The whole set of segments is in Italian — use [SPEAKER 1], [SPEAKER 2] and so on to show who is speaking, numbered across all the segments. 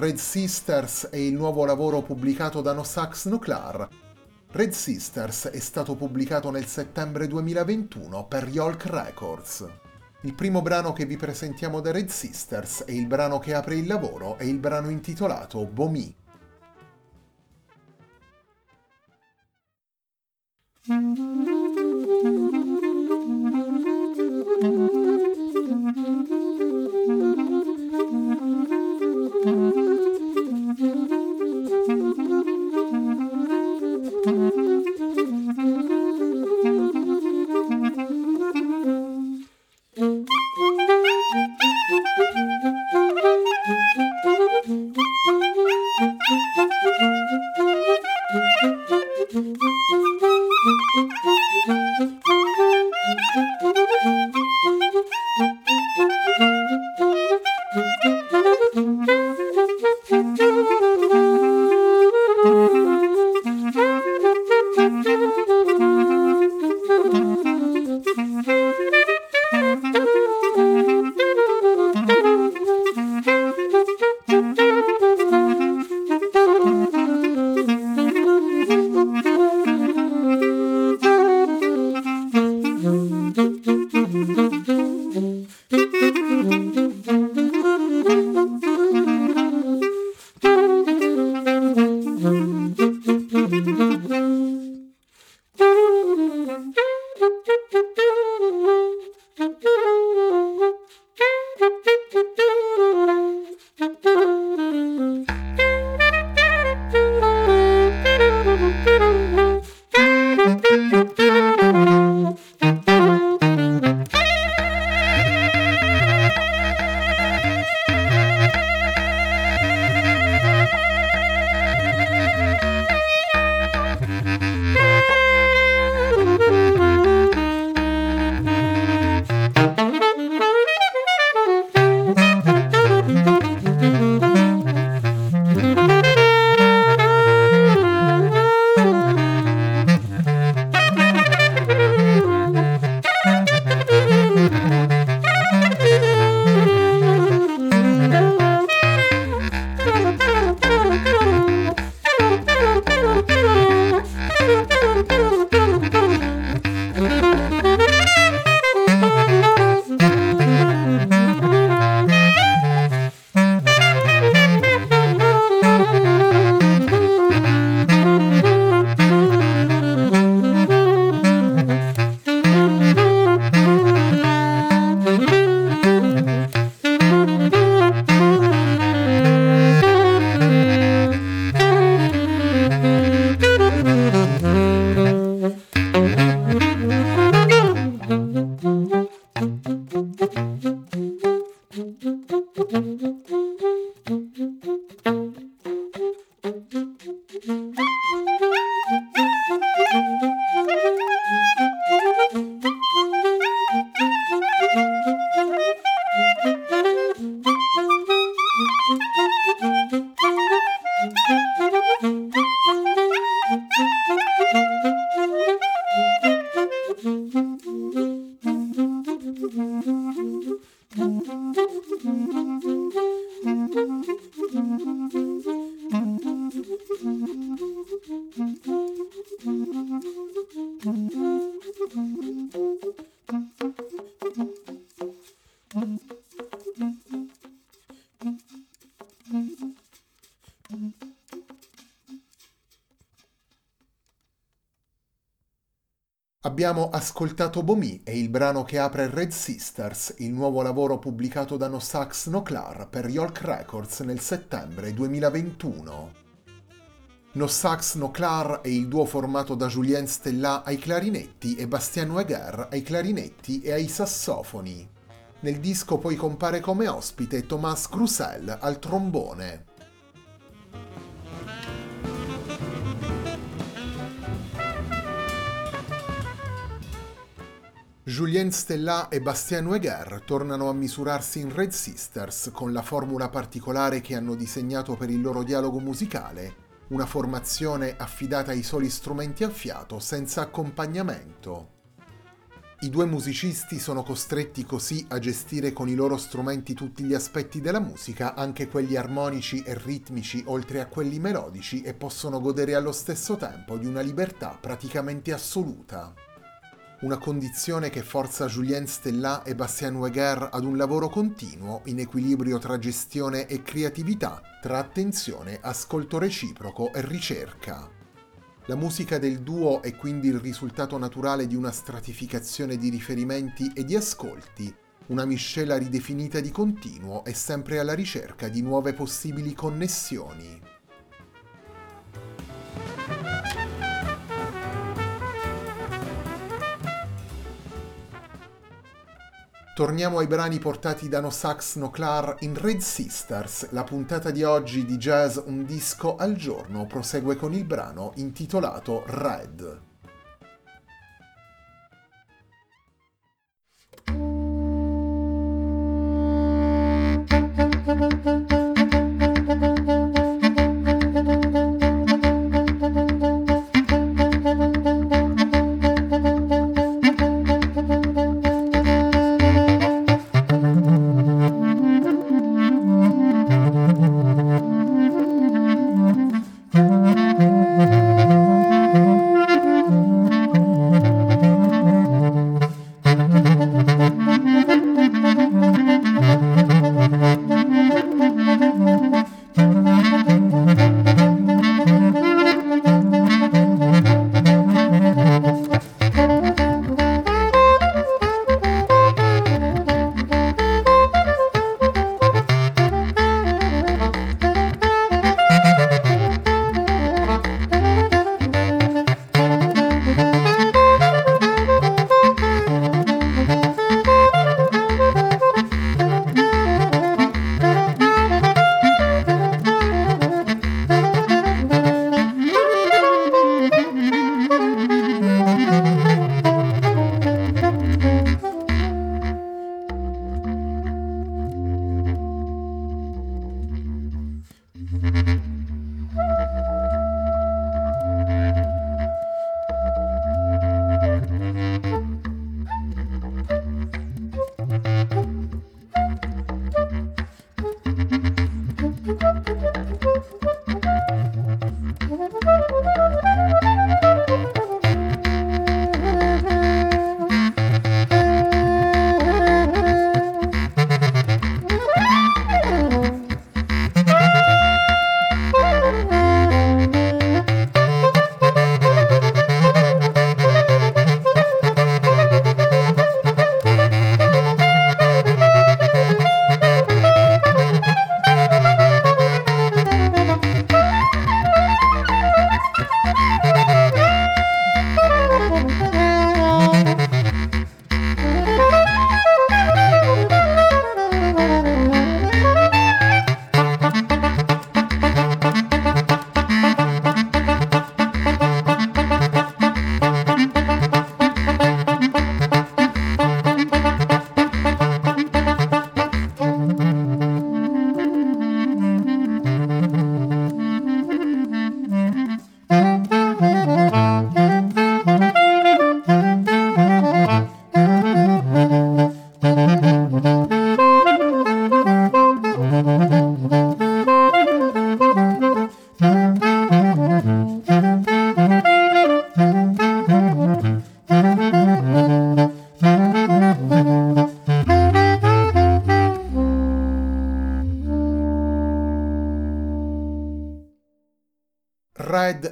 [SPEAKER 1] Red Sisters è il nuovo lavoro pubblicato da No Sax Nuclear. Red Sisters è stato pubblicato nel settembre 2021 per Yolk Records. Il primo brano che vi presentiamo da Red Sisters e il brano che apre il lavoro è il brano intitolato Bomi. Mm-hmm. Thank you. Abbiamo ascoltato Bomi e il brano che apre Red Sisters, il nuovo lavoro pubblicato da No Sax No Clar per Yolk Records nel settembre 2021. No Sax No Clar è il duo formato da Julien Stellà ai clarinetti e Bastien Weger ai clarinetti e ai sassofoni. Nel disco poi compare come ospite Thomas Crusel al trombone. Julien Stellà e Bastien Weger tornano a misurarsi in Red Sisters con la formula particolare che hanno disegnato per il loro dialogo musicale, una formazione affidata ai soli strumenti a fiato senza accompagnamento. I due musicisti sono costretti così a gestire con i loro strumenti tutti gli aspetti della musica, anche quelli armonici e ritmici oltre a quelli melodici, e possono godere allo stesso tempo di una libertà praticamente assoluta una condizione che forza Julien Stellà e Bastien Weger ad un lavoro continuo in equilibrio tra gestione e creatività, tra attenzione, ascolto reciproco e ricerca. La musica del duo è quindi il risultato naturale di una stratificazione di riferimenti e di ascolti, una miscela ridefinita di continuo e sempre alla ricerca di nuove possibili connessioni. Torniamo ai brani portati da No Sax No Clar in Red Sisters. La puntata di oggi di Jazz Un disco al giorno prosegue con il brano intitolato Red.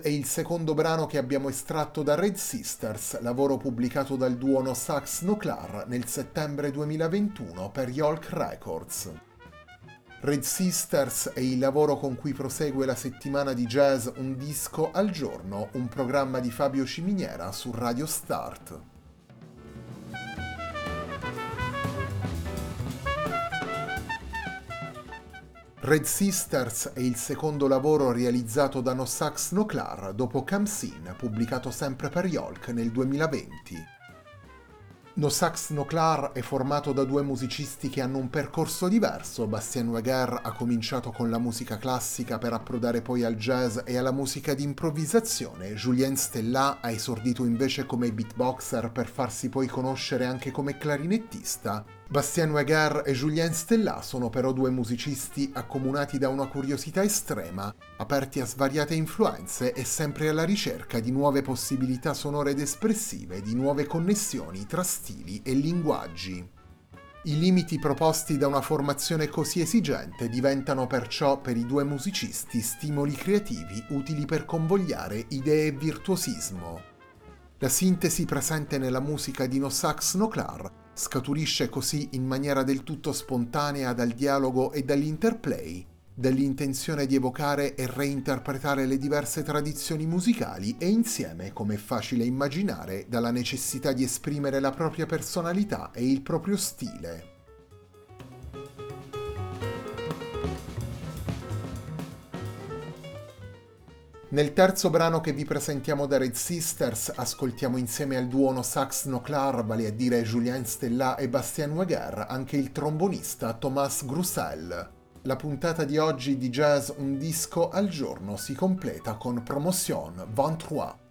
[SPEAKER 1] È il secondo brano che abbiamo estratto da Red Sisters, lavoro pubblicato dal duo No Sax No Clar nel settembre 2021 per Yolk Records. Red Sisters è il lavoro con cui prosegue la settimana di jazz Un disco al giorno, un programma di Fabio Ciminiera su Radio Start. Red Sisters è il secondo lavoro realizzato da No Sax No Clar dopo Camsin, pubblicato sempre per Yolk nel 2020. No Sax No Clar è formato da due musicisti che hanno un percorso diverso. Bastien Weger ha cominciato con la musica classica per approdare poi al jazz e alla musica di improvvisazione. Julien Stellà ha esordito invece come beatboxer per farsi poi conoscere anche come clarinettista. Bastien Weger e Julien Stellà sono però due musicisti accomunati da una curiosità estrema, aperti a svariate influenze e sempre alla ricerca di nuove possibilità sonore ed espressive, di nuove connessioni tra stili e linguaggi. I limiti proposti da una formazione così esigente diventano perciò per i due musicisti stimoli creativi utili per convogliare idee e virtuosismo. La sintesi presente nella musica di No Sax No Clar scaturisce così in maniera del tutto spontanea dal dialogo e dall'interplay, dall'intenzione di evocare e reinterpretare le diverse tradizioni musicali e insieme, come è facile immaginare, dalla necessità di esprimere la propria personalità e il proprio stile. Nel terzo brano che vi presentiamo da Red Sisters ascoltiamo insieme al duono sax no clar, vale a dire Julien Stellà e Bastien Weger, anche il trombonista Thomas Grussel. La puntata di oggi di Jazz Un disco al giorno si completa con Promotion 23.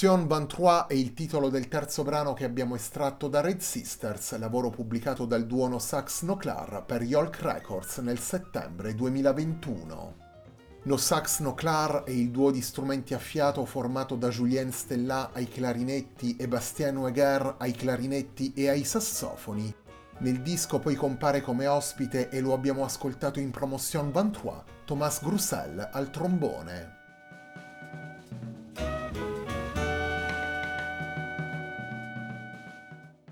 [SPEAKER 1] Promotion 23 è il titolo del terzo brano che abbiamo estratto da Red Sisters, lavoro pubblicato dal duono Sax Noclar per Yolk Records nel settembre 2021. No Sax Noclar è il duo di strumenti a fiato formato da Julien Stellà ai clarinetti e Bastien Weger ai clarinetti e ai sassofoni. Nel disco poi compare come ospite e lo abbiamo ascoltato in Promotion 23, Thomas Grussel al trombone.